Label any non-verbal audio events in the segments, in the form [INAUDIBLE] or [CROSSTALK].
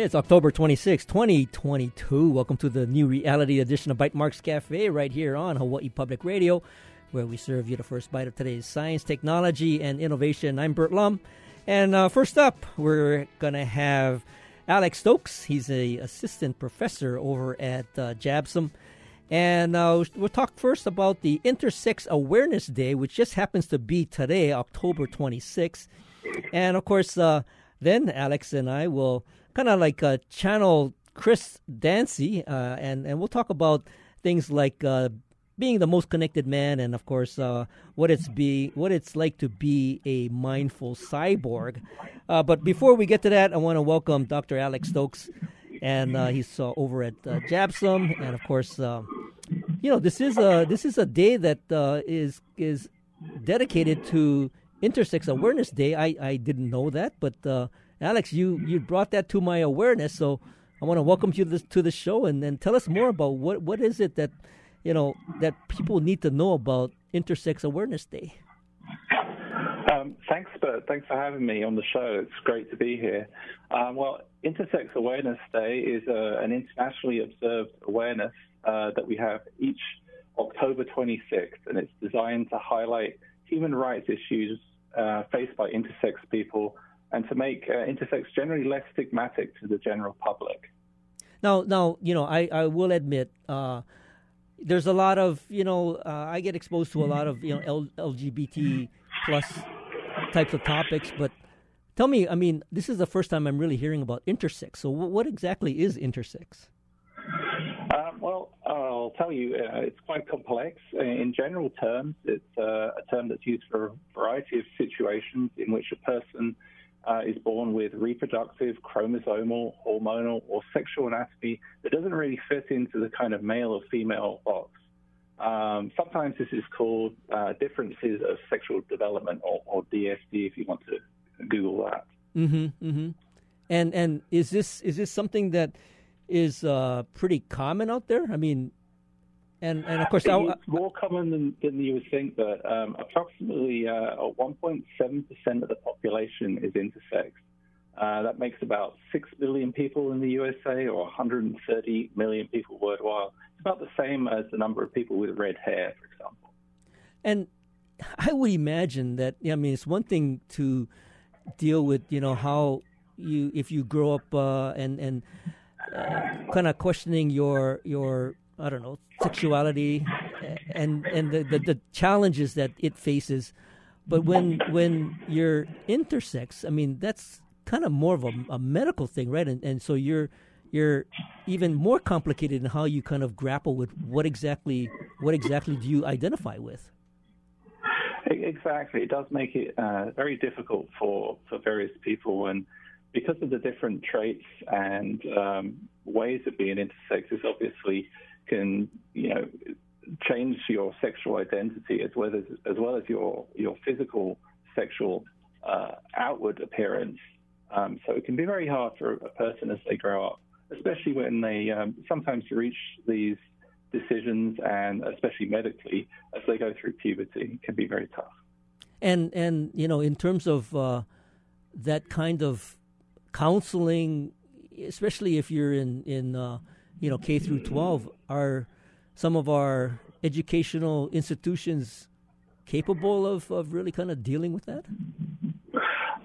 It's October 26, 2022. Welcome to the new reality edition of Bytemarks Cafe right here on Hawaii Public Radio, where we serve you the first bite of today's science, technology, and innovation. I'm Burt Lum. And uh, first up, we're going to have Alex Stokes. He's a assistant professor over at uh, JABSOM. And uh, we'll talk first about the Intersex Awareness Day, which just happens to be today, October 26th. And of course, uh, then Alex and I will kind of like uh, channel Chris Dancy, uh, and and we'll talk about things like uh, being the most connected man, and of course, uh, what it's be what it's like to be a mindful cyborg. Uh, but before we get to that, I want to welcome Dr. Alex Stokes, and uh, he's over at uh, JABSOM, and of course, you know this is a this is a day that is is dedicated to Intersex Awareness Day. I I didn't know that, but Alex, you you brought that to my awareness, so I want to welcome you to, this, to the show and, and tell us more about what what is it that you know that people need to know about Intersex Awareness Day. Um, thanks, Burt. Thanks for having me on the show. It's great to be here. Um, well, Intersex Awareness Day is uh, an internationally observed awareness uh, that we have each October 26th, and it's designed to highlight human rights issues uh, faced by intersex people and to make uh, intersex generally less stigmatic to the general public. Now, now, you know, I, I will admit, uh, there's a lot of, you know, uh, I get exposed to a lot of, you know, L- LGBT plus types of topics, but tell me, I mean, this is the first time I'm really hearing about intersex. So, w- what exactly is intersex? Um, well, I'll tell you, uh, it's quite complex. In general terms, it's uh, a term that's used for a variety of situations in which a person uh, is born with reproductive, chromosomal, hormonal, or sexual anatomy that doesn't really fit into the kind of male or female box. Um, sometimes this is called uh, differences of sexual development, or, or, DSD, if you want to Google that. Mm-hmm. Mm-hmm. And and is this is this something that is uh, pretty common out there? I mean, and and of course, it's more common than, than you would think. But um, approximately uh, 1.7 percent of the population is intersex. Uh, that makes about six million people in the USA, or 130 million people worldwide. It's about the same as the number of people with red hair, for example. And I would imagine that. I mean, it's one thing to deal with, you know, how you if you grow up uh, and and uh, kind of questioning your your I don't know sexuality and and the, the, the challenges that it faces. But when when you're intersex, I mean that's kind of more of a, a medical thing, right? And and so you're you're even more complicated in how you kind of grapple with what exactly what exactly do you identify with. Exactly, it does make it uh, very difficult for for various people and because of the different traits and um, ways of being intersex is obviously can, you know, change your sexual identity as well as as well as your your physical sexual uh, outward appearance. Um, so it can be very hard for a person as they grow up, especially when they um, sometimes reach these decisions, and especially medically as they go through puberty, it can be very tough. And and you know, in terms of uh, that kind of counseling, especially if you're in in uh, you know K through 12 are some of our educational institutions capable of, of really kind of dealing with that?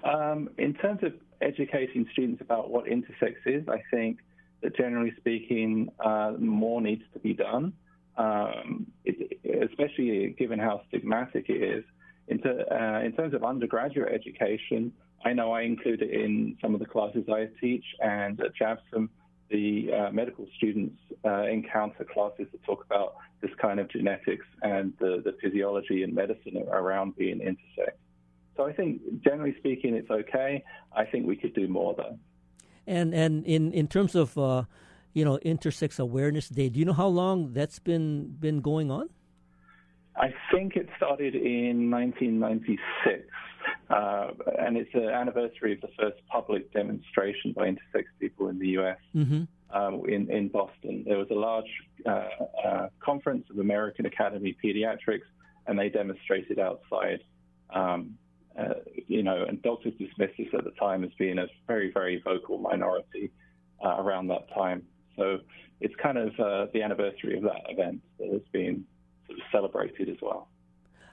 Um, in terms of educating students about what intersex is, I think that generally speaking, uh, more needs to be done, um, it, especially given how stigmatic it is. In, ter- uh, in terms of undergraduate education, I know I include it in some of the classes I teach, and at JABSOM, the uh, medical students uh, encounter classes that talk about this kind of genetics and the, the physiology and medicine around being intersex. So I think, generally speaking, it's okay. I think we could do more though. And and in in terms of uh, you know Intersex Awareness Day, do you know how long that's been been going on? I think it started in 1996. Uh, and it's the anniversary of the first public demonstration by intersex people in the U.S. Mm-hmm. Um, in, in Boston. There was a large uh, uh, conference of American Academy of Pediatrics, and they demonstrated outside. Um, uh, you know, and doctors dismissed this at the time as being a very, very vocal minority. uh, around that time. So it's kind of uh, the anniversary of that event that has been sort of celebrated as well.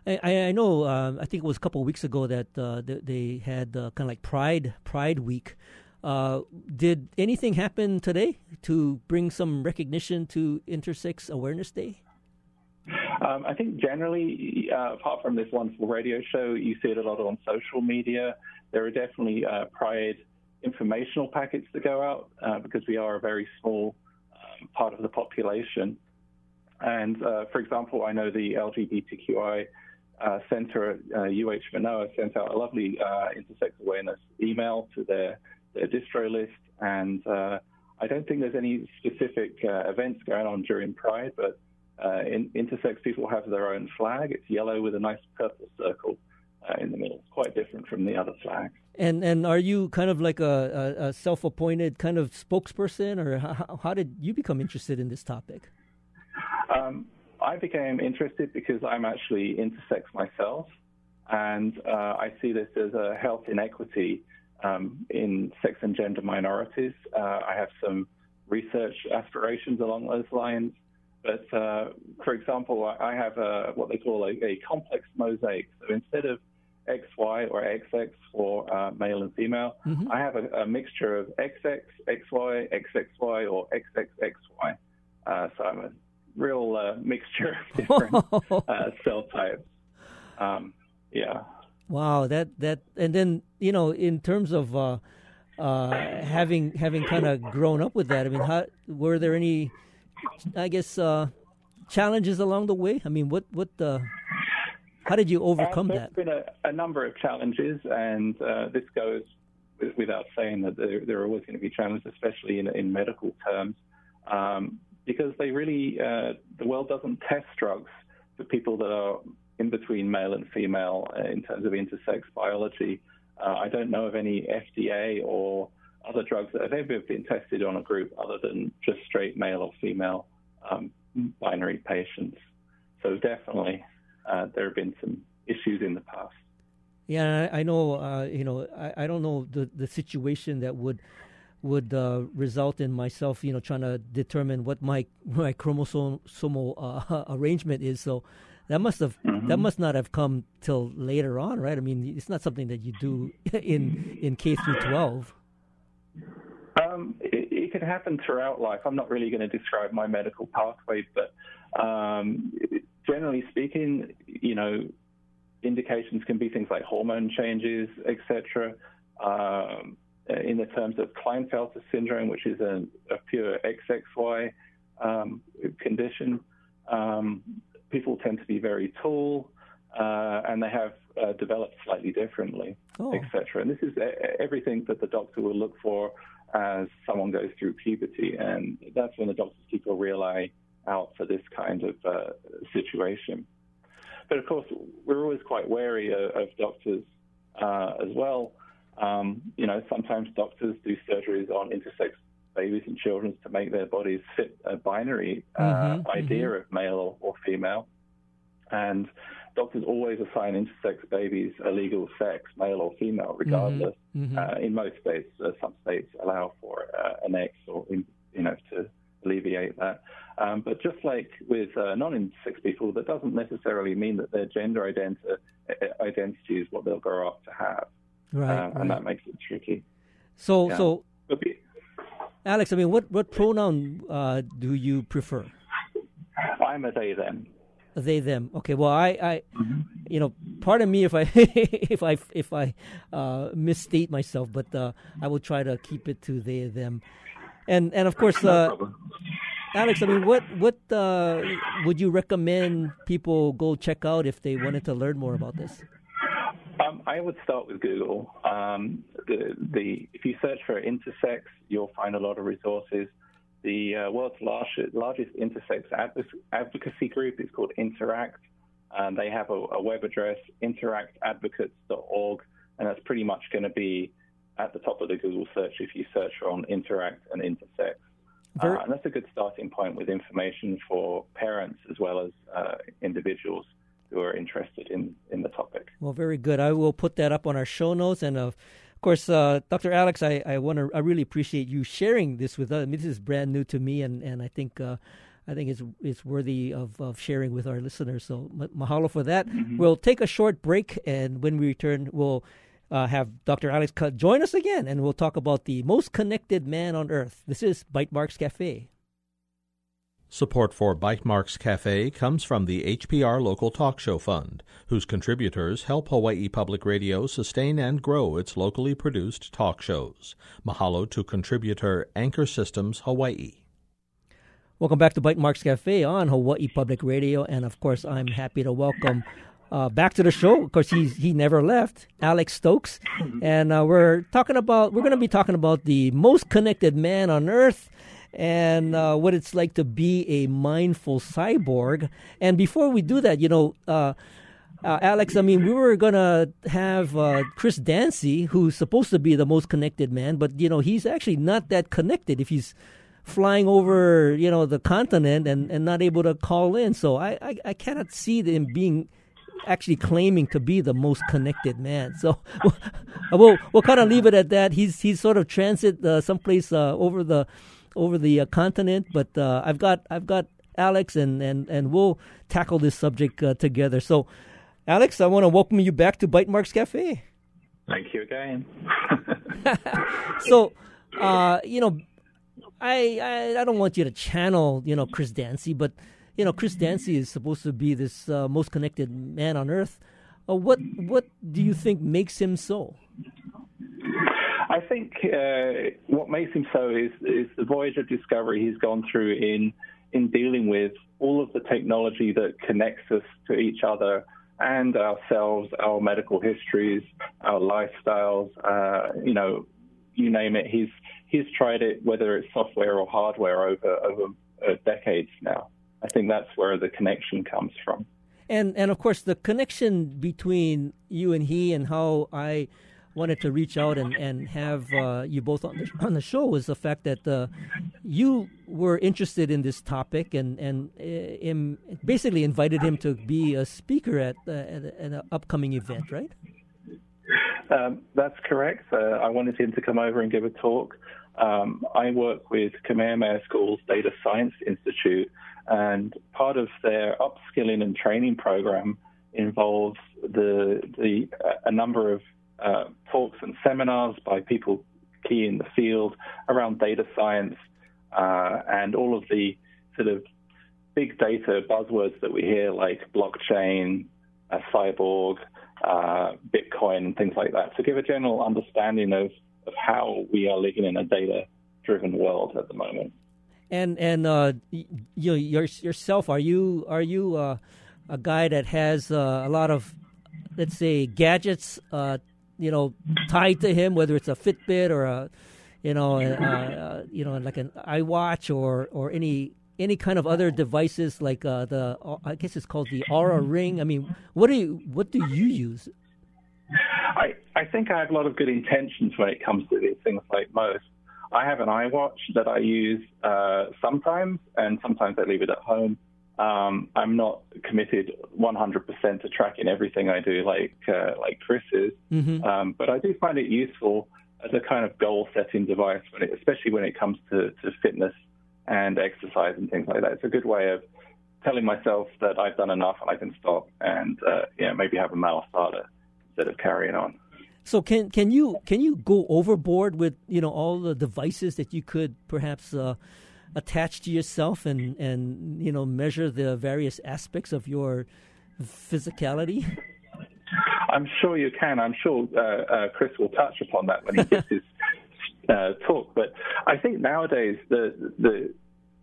I, I know. Uh, I think it was a couple of weeks ago that uh, they had uh, kind of like Pride Pride Week. Uh, did anything happen today to bring some recognition to Intersex Awareness Day? Um, I think generally, uh, apart from this wonderful radio show, you see it a lot on social media. There are definitely uh, Pride informational packets that go out because we are a very small um, part of the population. And for example, I know the LGBTQI uh, Center at uh, UH Manoa sent out a lovely uh, intersex awareness email to their, their distro list. And uh, I don't think there's any specific uh, events going on during Pride, but uh, in, intersex people have their own flag. It's yellow with a nice purple circle in the middle. It's quite different from the other flags. And and are you kind of like a, a, a self-appointed kind of spokesperson, or how, how did you become interested in this topic? Um, I became interested because I'm actually intersex myself, and uh, I see this as a health inequity um, in sex and gender minorities. Uh, I have some research aspirations along those lines. But uh, for example, I have a, what they call a, a, complex mosaic. So instead of XY or XX for uh, male and female, mm-hmm. I have a, a, mixture of XX, XY, XXY, or XXXY. Uh, so I'm a real uh, mixture of [LAUGHS] different uh, cell types. Um, yeah. Wow, that that and then you know in terms of uh, uh having having kind of grown up with that, I mean, how were there any, I guess, uh, challenges along the way? I mean, what what uh, how did you overcome there's that? There's been a, a, number of challenges, and this goes without saying that there, there are always going to be challenges, especially in in medical terms. Um, because they really, uh, the world doesn't test drugs for people that are in between male and female uh, in terms of intersex biology. Uh, I don't know of any FDA or other drugs that have ever been tested on a group other than just straight male or female um, binary patients. So definitely, uh, there have been some issues in the past. Yeah, I, know. Uh, you know, I, I don't know the the situation that would would uh, result in myself, you know, trying to determine what my [LAUGHS] my chromosomal uh, [LAUGHS] arrangement is. So that must have mm-hmm. that must not have come till later on, right? I mean, it's not something that you do [LAUGHS] in in K through twelve. Um, it, it can happen throughout life. I'm not really going to describe my medical pathway, but um, generally speaking, you know, indications can be things like hormone changes, etc. Um, in the terms of Klinefelter syndrome, which is a, a pure XXY um, condition. Um, people tend to be very tall, uh, and they have uh, developed slightly differently, oh. etc. And this is everything that the doctor will look for as someone goes through puberty, and that's when the doctors keep a real eye out for this kind of uh, situation. But of course, we're always quite wary of, of doctors uh, as well um, you know, sometimes doctors do surgeries on intersex babies and children to make their bodies fit a binary uh, mm-hmm, idea mm-hmm. of male or, or, female. And doctors always assign intersex babies a legal sex, male or female, mm-hmm, regardless. Mm-hmm, uh, in most states, uh, some states allow for uh, an X or, in, you know, to alleviate that. Um, but just like with uh, non-intersex people, that doesn't necessarily mean that their gender identi- identity is what they'll grow up to have right, uh, right. and that makes it tricky. So, yeah. so, Alex, I mean, what what pronoun uh, do you prefer? I'm a they them. They them. Okay. Well, I, I mm-hmm. you know, pardon me if I [LAUGHS] if I if I uh, misstate myself, but uh, I will try to keep it to they them. And and of course, uh, Alex, I mean, what what uh, would you recommend people go check out if they wanted to learn more about this? Um, I would start with Google. Um, the, the, if you search for intersex, you'll find a lot of resources. The uh, world's largest, largest intersex advocacy group is called Interact. and they have a, a, web address, interactadvocates.org, and that's pretty much going to be at the top of the Google search if you search on Interact and Intersex. Uh, and that's a good starting point with information for parents as well as uh, individuals who are interested in, in the topic. Well, very good. I will put that up on our show notes. And of course, uh, Dr. Alex, I, I want to I really appreciate you sharing this with us. I mean, this is brand new to me, and, and I think uh, I think it's it's worthy of, of sharing with our listeners. So mahalo for that. Mm-hmm. We'll take a short break, and when we return, we'll uh, have Dr. Alex join us again, and we'll talk about the most connected man on earth. This is Bytemarks Cafe. Support for Bytemarks Cafe comes from the HPR Local Talk Show Fund, whose contributors help Hawaii Public Radio sustain and grow its locally produced talk shows. Mahalo to contributor Anchor Systems Hawaii. Welcome back to Bytemarks Cafe on Hawaii Public Radio, and of course, I'm happy to welcome uh, back to the show. Of course, he's he never left, Alex Stokes, [LAUGHS] and uh, we're talking about we're going to be talking about the most connected man on earth and uh, what it's like to be a mindful cyborg. And before we do that, you know, uh, uh, Alex, I mean, we were gonna have uh, Chris Dancy, who's supposed to be the most connected man, but you know, he's actually not that connected if he's flying over, you know, the continent and, and not able to call in. So I, I, I cannot see him being actually claiming to be the most connected man. So [LAUGHS] we'll we'll kind of leave it at that. He's he's sort of transit uh, someplace uh, over the over the uh, continent. But uh, I've got I've got Alex, and and and we'll tackle this subject uh, together. So, Alex, I want to welcome you back to Bytemarks Cafe. Thank you again. [LAUGHS] so, uh, you know, I, I I don't want you to channel you know Chris Dancy, but you know Chris Dancy is supposed to be this uh, most connected man on earth. Uh, what what do you think makes him so? I think uh, what makes him so is, is the voyage of discovery he's gone through in in dealing with all of the technology that connects us to each other and ourselves, our medical histories, our lifestyles. Uh, you know, you name it. He's he's tried it, whether it's software or hardware, over over uh, decades now. I think that's where the connection comes from. And and of course the connection between you and he and how I wanted to reach out and, and have uh, you both on the, on the show was the fact that uh, you were interested in this topic and and uh, basically invited him to be a speaker at, uh, at, an upcoming event, right? Um, that's correct. Uh, I wanted him to come over and give a talk. Um, I work with Kamehameha School's Data Science Institute, and part of their upskilling and training program involves the the a number of uh, talks and seminars by people key in the field around data science uh, and all of the sort of big data buzzwords that we hear, like blockchain, uh, cyborg, uh, Bitcoin, and things like that, to give a general understanding of, of how we are living in a data driven world at the moment. And and uh, you yourself, are you are you a guy that has a lot of let's say gadgets uh, you know, tied to him, whether it's a Fitbit or a, you know, uh, uh, you know, like an iWatch or or any any kind of other devices like uh, the I guess it's called the Oura Ring. I mean, what do you what do you use? I I think I have a lot of good intentions when it comes to these things. Like most, I have an iWatch that I use uh, sometimes, and sometimes I leave it at home. Um, I'm not committed 100% to tracking everything I do like uh, like Chris is, mm-hmm. um, but I do find it useful as a kind of goal setting device, when it, especially when it comes to, to fitness and exercise and things like that. It's a good way of telling myself that I've done enough and I can stop and uh, yeah maybe have a starter instead of carrying on. So can can you can you go overboard with you know all the devices that you could perhaps uh, attach to yourself and and you know measure the various aspects of your physicality? I'm sure you can. I'm sure uh, uh, Chris will touch upon that when he gives his [LAUGHS] uh, talk. But I think nowadays the the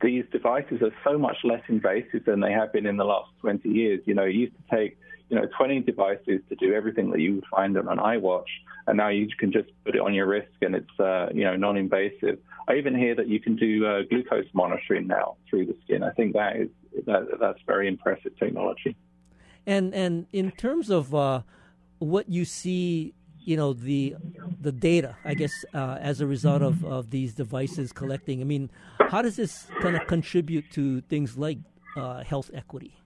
these devices are so much less invasive than they have been in the last 20 years. You know, it used to take you know 20 devices to do everything that you would find on an iWatch, and now you can just put it on your wrist and it's uh, you know non-invasive. I even hear that you can do uh, glucose monitoring now through the skin. I think that is that, that's very impressive technology. And and in terms of uh, what you see, you know the the data, I guess, uh, as a result of, of these devices collecting. I mean, how does this kind of contribute to things like uh, health equity?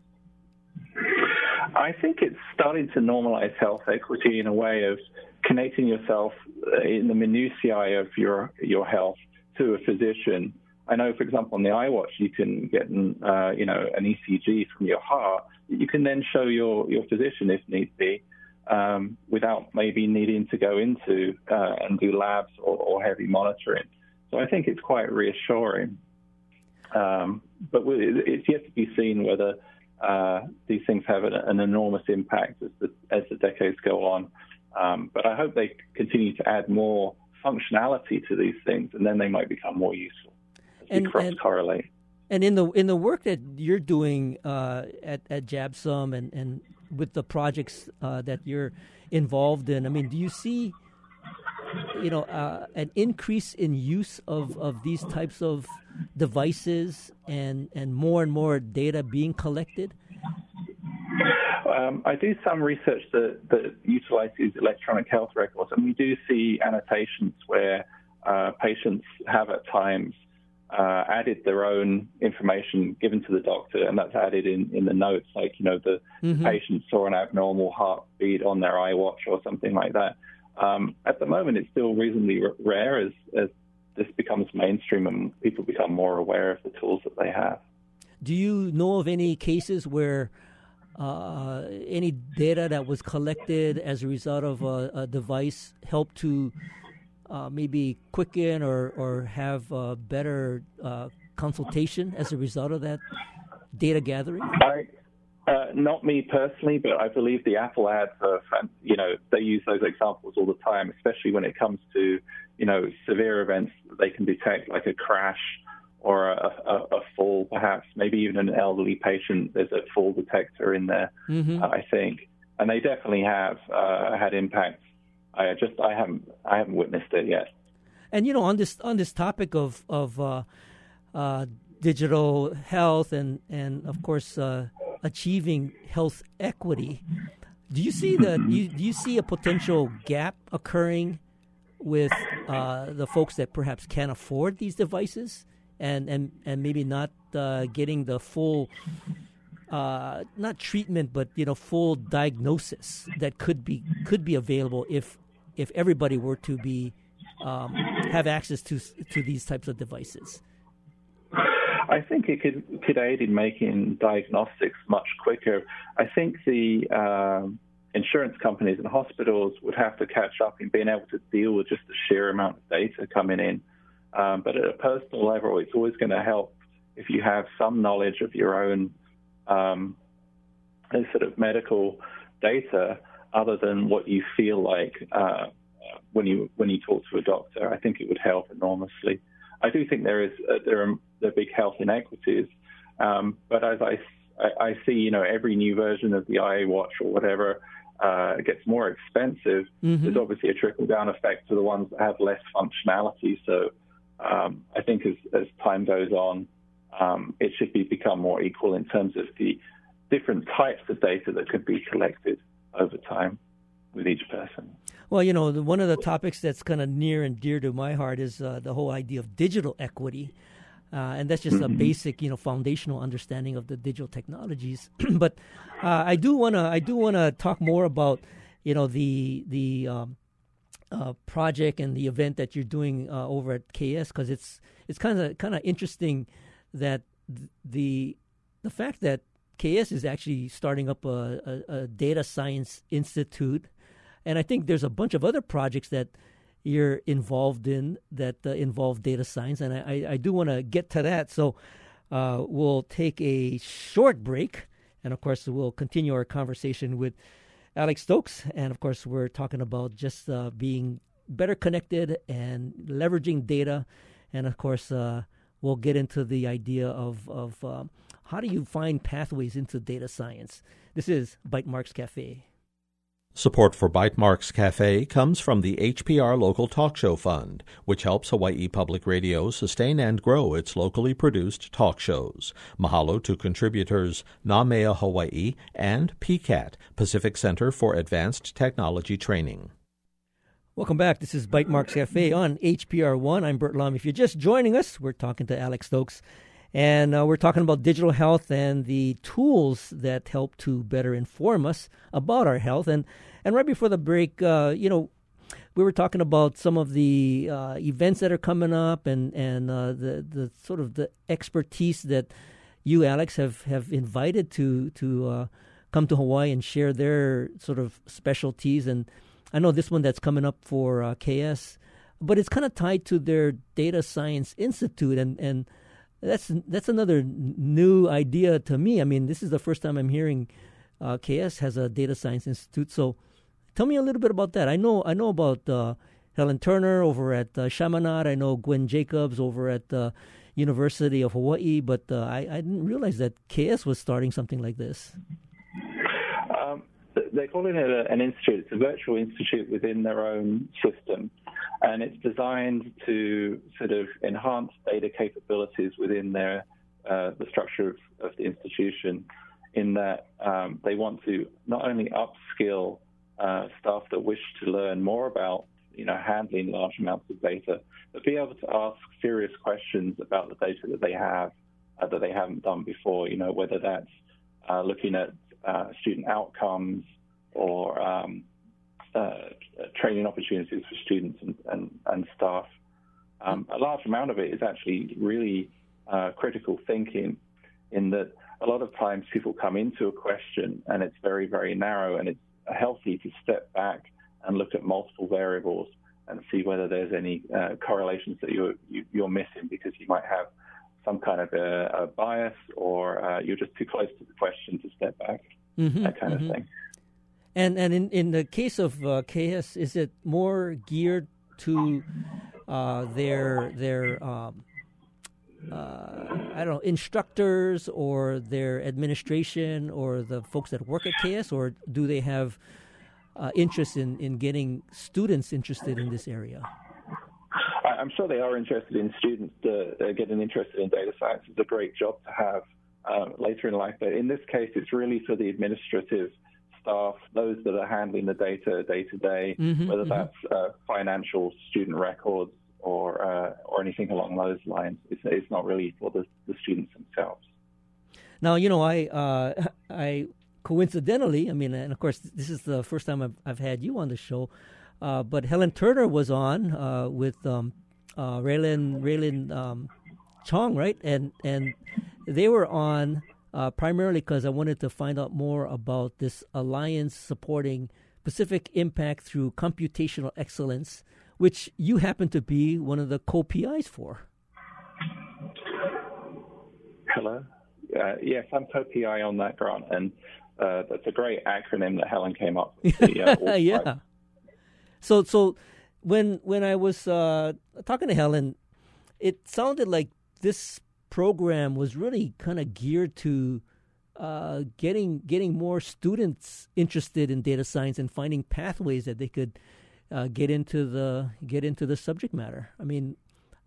I think it's starting to normalize health equity in a way of connecting yourself uh, in the minutiae of your your health to a physician. I know, for example, on the iWatch, you can get uh, you know an ECG from your heart. You can then show your your physician if need be, um, without maybe needing to go into uh, and do labs or, or, heavy monitoring. So I think it's quite reassuring. Um, but it's yet to be seen whether uh, these things have an, an enormous impact as the, as the decades go on. Um, but I hope they continue to add more functionality to these things, and then they might become more useful as and, we cross correlate. And in the in the work that you're doing uh, at at JABSOM and and with the projects uh, that you're involved in, I mean, do you see you know uh, an increase in use of, of these types of devices and and more and more data being collected? Um, I do some research that, that utilizes electronic health records, and we do see annotations where uh, patients have at times uh, added their own information given to the doctor, and that's added in, in the notes, like you know the mm-hmm. patient saw an abnormal heartbeat on their iWatch or something like that. Um, at the moment, it's still reasonably r- rare as, as this becomes mainstream and people become more aware of the tools that they have. Do you know of any cases where uh, any data that was collected as a result of a, a device helped to uh, maybe quicken or, or have a better uh, consultation as a result of that data gathering? I, uh, not me personally, but I believe the Apple ads are, you know, they use those examples all the time, especially when it comes to, you know, severe events that they can detect, like a crash or a, a, a fall, perhaps, maybe even an elderly patient. There's a fall detector in there, mm-hmm. uh, I think, and they definitely have uh, had impacts. I just I haven't I haven't witnessed it yet. And you know, on this on this topic of of uh, uh digital health and and of course uh, achieving health equity. Do you see the do you, do you see a potential gap occurring with uh, the folks that perhaps can't afford these devices and and and maybe not uh, getting the full uh, not treatment but you know full diagnosis that could be could be available if if everybody were to be um, have access to to these types of devices. I think it could, could aid in making diagnostics much quicker. I think the um, insurance companies and hospitals would have to catch up in being able to deal with just the sheer amount of data coming in. Um, but at a personal level, it's always going to help if you have some knowledge of your own um, sort of medical data other than what you feel like uh, when you when you talk to a doctor. I think it would help enormously. I do think there is uh, there are there are big health inequities, um, but as I, I, I see, you know, every new version of the IA watch or whatever uh, gets more expensive. Mm-hmm. There's obviously a trickle down effect to the ones that have less functionality. So um, I think as, as time goes on, um, it should be become more equal in terms of the different types of data that could be collected over time with each person. Well, you know, one of the topics that's kind of near and dear to my heart is uh, the whole idea of digital equity. Uh, and that's just mm-hmm. a basic, you know, foundational understanding of the digital technologies. [CLEARS THROAT] but uh, I do wanna, I do wanna talk more about, you know, the the um, uh, project and the event that you're doing uh, over at KS because it's it's kind of kind of interesting that the the fact that KS is actually starting up a, a, a data science institute and I think there's a bunch of other projects that you're involved in that uh, involve data science, and I, I do want to get to that. So uh, we'll take a short break, and of course, we'll continue our conversation with Alex Stokes. And of course, we're talking about just uh, being better connected and leveraging data. And of course, uh, we'll get into the idea of, of um, how do you find pathways into data science. This is Bytemarks Cafe. Support for Bytemarks Cafe comes from the HPR Local Talk Show Fund, which helps Hawaii Public Radio sustain and grow its locally produced talk shows. Mahalo to contributors Na Mea Hawaii and PCAT, Pacific Center for Advanced Technology Training. Welcome back. This is Bytemarks Cafe on HPR One. I'm Burt Lum. If you're just joining us, we're talking to Alex Stokes And uh, we're talking about digital health and the tools that help to better inform us about our health. And and right before the break, uh, you know, we were talking about some of the uh, events that are coming up and and uh, the the sort of the expertise that you, Alex, have have invited to to uh, come to Hawaii and share their sort of specialties. And I know this one that's coming up for uh, KS, but it's kind of tied to their data science institute and and that's that's another new idea to me. I mean, this is the first time I'm hearing uh, KS has a data science institute. So, tell me a little bit about that. I know I know about uh, Helen Turner over at uh. I know Gwen Jacobs over at the University of Hawaii, but uh, I, I didn't realize that KS was starting something like this. Um, they're calling it a, an institute. It's a virtual institute within their own system and it's designed to sort of enhance data capabilities within their uh, the structure of, of, the institution. In that um, they want to not only upskill uh, staff that wish to learn more about you know handling large amounts of data, but be able to ask serious questions about the data that they have uh, that they haven't done before. You know whether that's uh, looking at uh, student outcomes or um, uh, training opportunities for students and, and, and staff. Um, a large amount of it is actually really uh, critical thinking, in that a lot of times people come into a question and it's very, very narrow, and it's healthy to step back and look at multiple variables and see whether there's any uh, correlations that you're you, are missing because you might have some kind of a, a bias or uh, you're just too close to the question to step back, mm-hmm, that kind mm-hmm. of thing. And and in, in the case of uh, KS, is it more geared to uh, their their um, uh, I don't know instructors or their administration or the folks that work at KS, or do they have uh, interest in, in getting students interested in this area? I'm sure they are interested in students uh, getting interested in data science. It's a great job to have uh, later in life, but in this case, it's really for the administrative staff, those that are handling the data day to day, mm-hmm, whether mm-hmm. that's uh, financial student records or uh, or anything along those lines. It's, it's not really for the, the students themselves. Now, you know, I uh, [LAUGHS] I coincidentally, I mean, and of course, this is the first time I've, I've had you on the show, uh, but Helen Turner was on uh, with um, uh, Raylan Raylan um, Chong, right? And and they were on uh, primarily because I wanted to find out more about this alliance supporting Pacific Impact through computational excellence, which you happen to be one of the co PIs for. Hello. Uh, yes, I'm co PI on that grant, and uh, that's a great acronym that Helen came up with. The, uh, [LAUGHS] yeah. So, so when when I was uh, talking to Helen, it sounded like this program was really kind of geared to uh, getting getting more students interested in data science and finding pathways that they could uh, get into the get into the subject matter. I mean,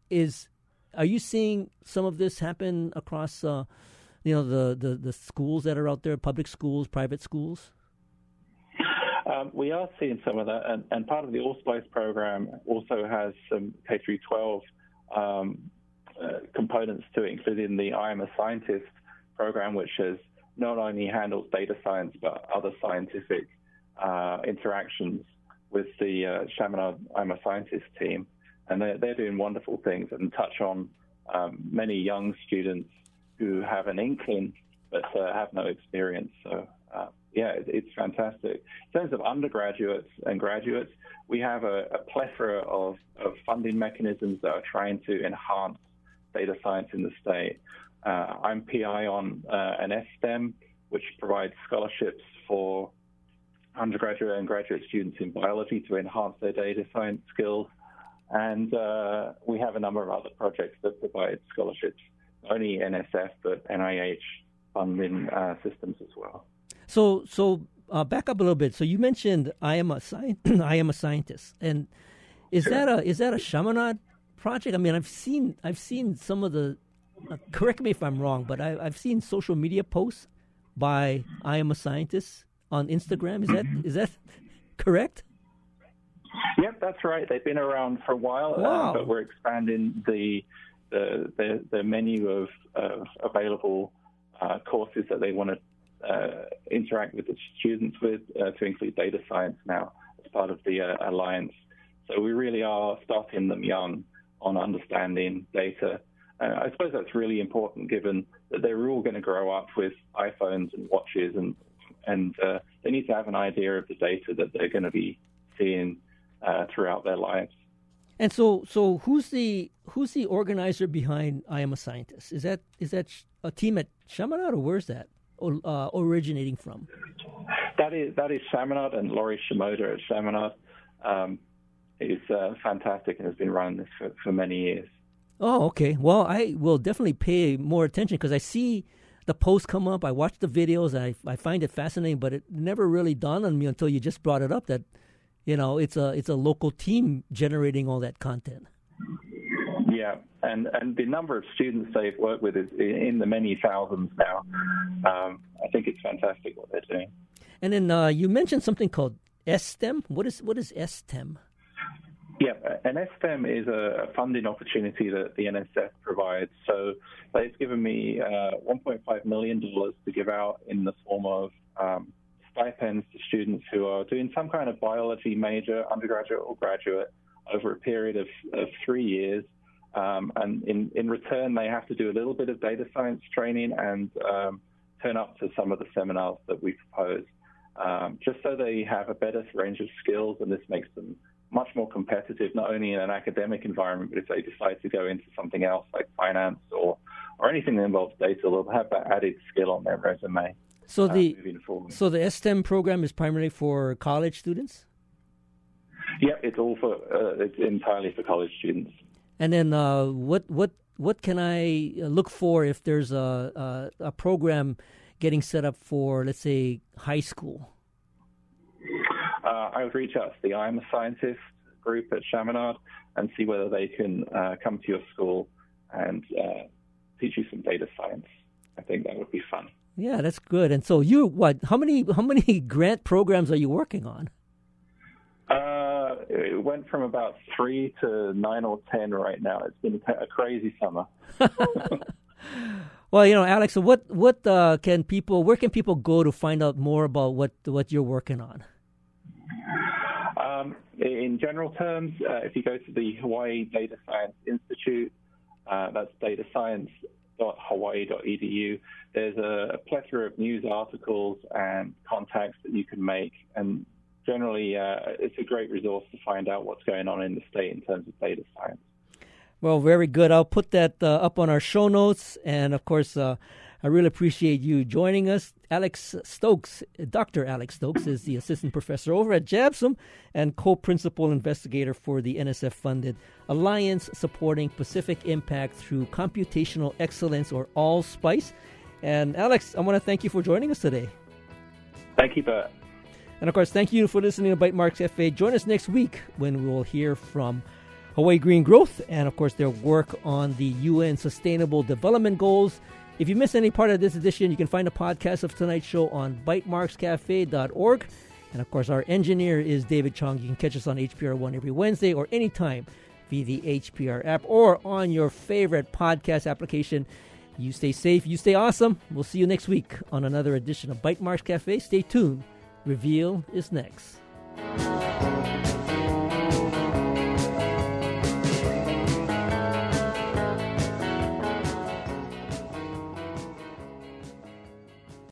is are you seeing some of this happen across uh, you know the, the the schools that are out there, public schools, private schools? Um, we are seeing some of that, and, and, part of the Allspice program also has some K through 12 um, components to it, including the I Am a Scientist program, which has not only handles data science but other scientific uh, interactions with the uh, Chaminade I'm a Scientist team. And they're, they're doing wonderful things and touch on um, many young students who have an inkling but uh, have no experience. So, uh, yeah, it, it's fantastic. In terms of undergraduates and graduates, we have a, a plethora of, of funding mechanisms that are trying to enhance data science in the state. Uh, I'm PI on uh, an S-STEM, which provides scholarships for undergraduate and graduate students in biology to enhance their data science skills. And uh, we have a number of other projects that provide scholarships, not only NSF, but NIH funding uh, systems as well. So, so uh, back up a little bit. So you mentioned I am a sci- [CLEARS THROAT] I am a scientist, and is sure. that a is that a Chaminade project. I mean, I've seen I've seen some of the. Uh, correct me if I'm wrong, but I, have seen social media posts by I am a scientist on Instagram. Is that is that [LAUGHS] correct? Yep, that's right. They've been around for a while, uh, wow. uh, but we're expanding the the, the, the menu of, of available uh, courses that they want to uh, interact with the students with uh, to include data science now as part of the uh, alliance. So we really are starting them young on understanding data. I suppose that's really important given that they're all going to grow up with iPhones and watches and and uh, they need to have an idea of the data that they're going to be seeing uh, throughout their lives. And so, so who's the who's the organizer behind I Am a Scientist? Is that is that a team at Chaminade or where's that uh, originating from? That is that is Chaminade and Laurie Shimoda at Chaminade. Um, is uh, fantastic and has been running this for, for many years. Oh, okay. Well, I will definitely pay more attention because I see the posts come up. I watch the videos. I I find it fascinating, but it never really dawned on me until you just brought it up that you know it's a it's a local team generating all that content. Yeah, and and the number of students they've worked with is in the many thousands now. Um, I think it's fantastic what they're doing. And then uh, you mentioned something called STEM. What is what is STEM? Yeah, an is a funding opportunity that the NSF provides. So they've given me uh, $1.5 million to give out in the form of um, stipends to students who are doing some kind of biology major, undergraduate or graduate, over a period of, of three years. Um, and in, in return, they have to do a little bit of data science training and um, turn up to some of the seminars that we propose, um, just so they have a better range of skills, and this makes them much more competitive, not only in an academic environment, but if they decide to go into something else like finance or, or anything that involves data, they'll have that added skill on their resume. So uh, the so the STEM program is primarily for college students. Yeah, it's all for uh, it's entirely for college students. And then uh, what what what can I uh, look for if there's a, a, a program getting set up for let's say high school? Uh, I would reach out to the I'm a Scientist group at Chaminade and see whether they can uh, come to your school and teach you some data science. I think that would be fun. Yeah, that's good. And so you what? How many how many [LAUGHS] grant programs are you working on? Uh, it went from about three to nine or ten right now. It's been a crazy summer. [LAUGHS] well, you know, Alex, what what uh, can people? Where can people go to find out more about what what you're working on? Um, in general terms, uh, if you go to the Hawaii Data Science Institute, uh, that's datascience.hawaii.edu, There's a, a, plethora of news articles and contacts that you can make, and generally, uh, it's a great resource to find out what's going on in the state in terms of data science. Well, very good. I'll put that uh, up on our show notes, and of course, uh, I really appreciate you joining us. Alex Stokes, Dr. Alex Stokes, is the assistant professor over at JABSOM and co principal investigator for the NSF funded Alliance Supporting Pacific Impact through Computational Excellence, or AllSpice. And Alex, I want to thank you for joining us today. Thank you, Burt. And of course, thank you for listening to Bite Marks FA. Join us next week when we will hear from Hawaii Green Growth and, of course, their work on the UN Sustainable Development Goals if you miss any part of this edition, you can find a podcast of tonight's show on bytemarkscafe.org. And of course, our engineer is David Chong. You can catch us on HPR One every Wednesday or anytime via the HPR app or on your favorite podcast application. You stay safe, you stay awesome. We'll see you next week on another edition of Bytemarks Cafe. Stay tuned. Reveal is next.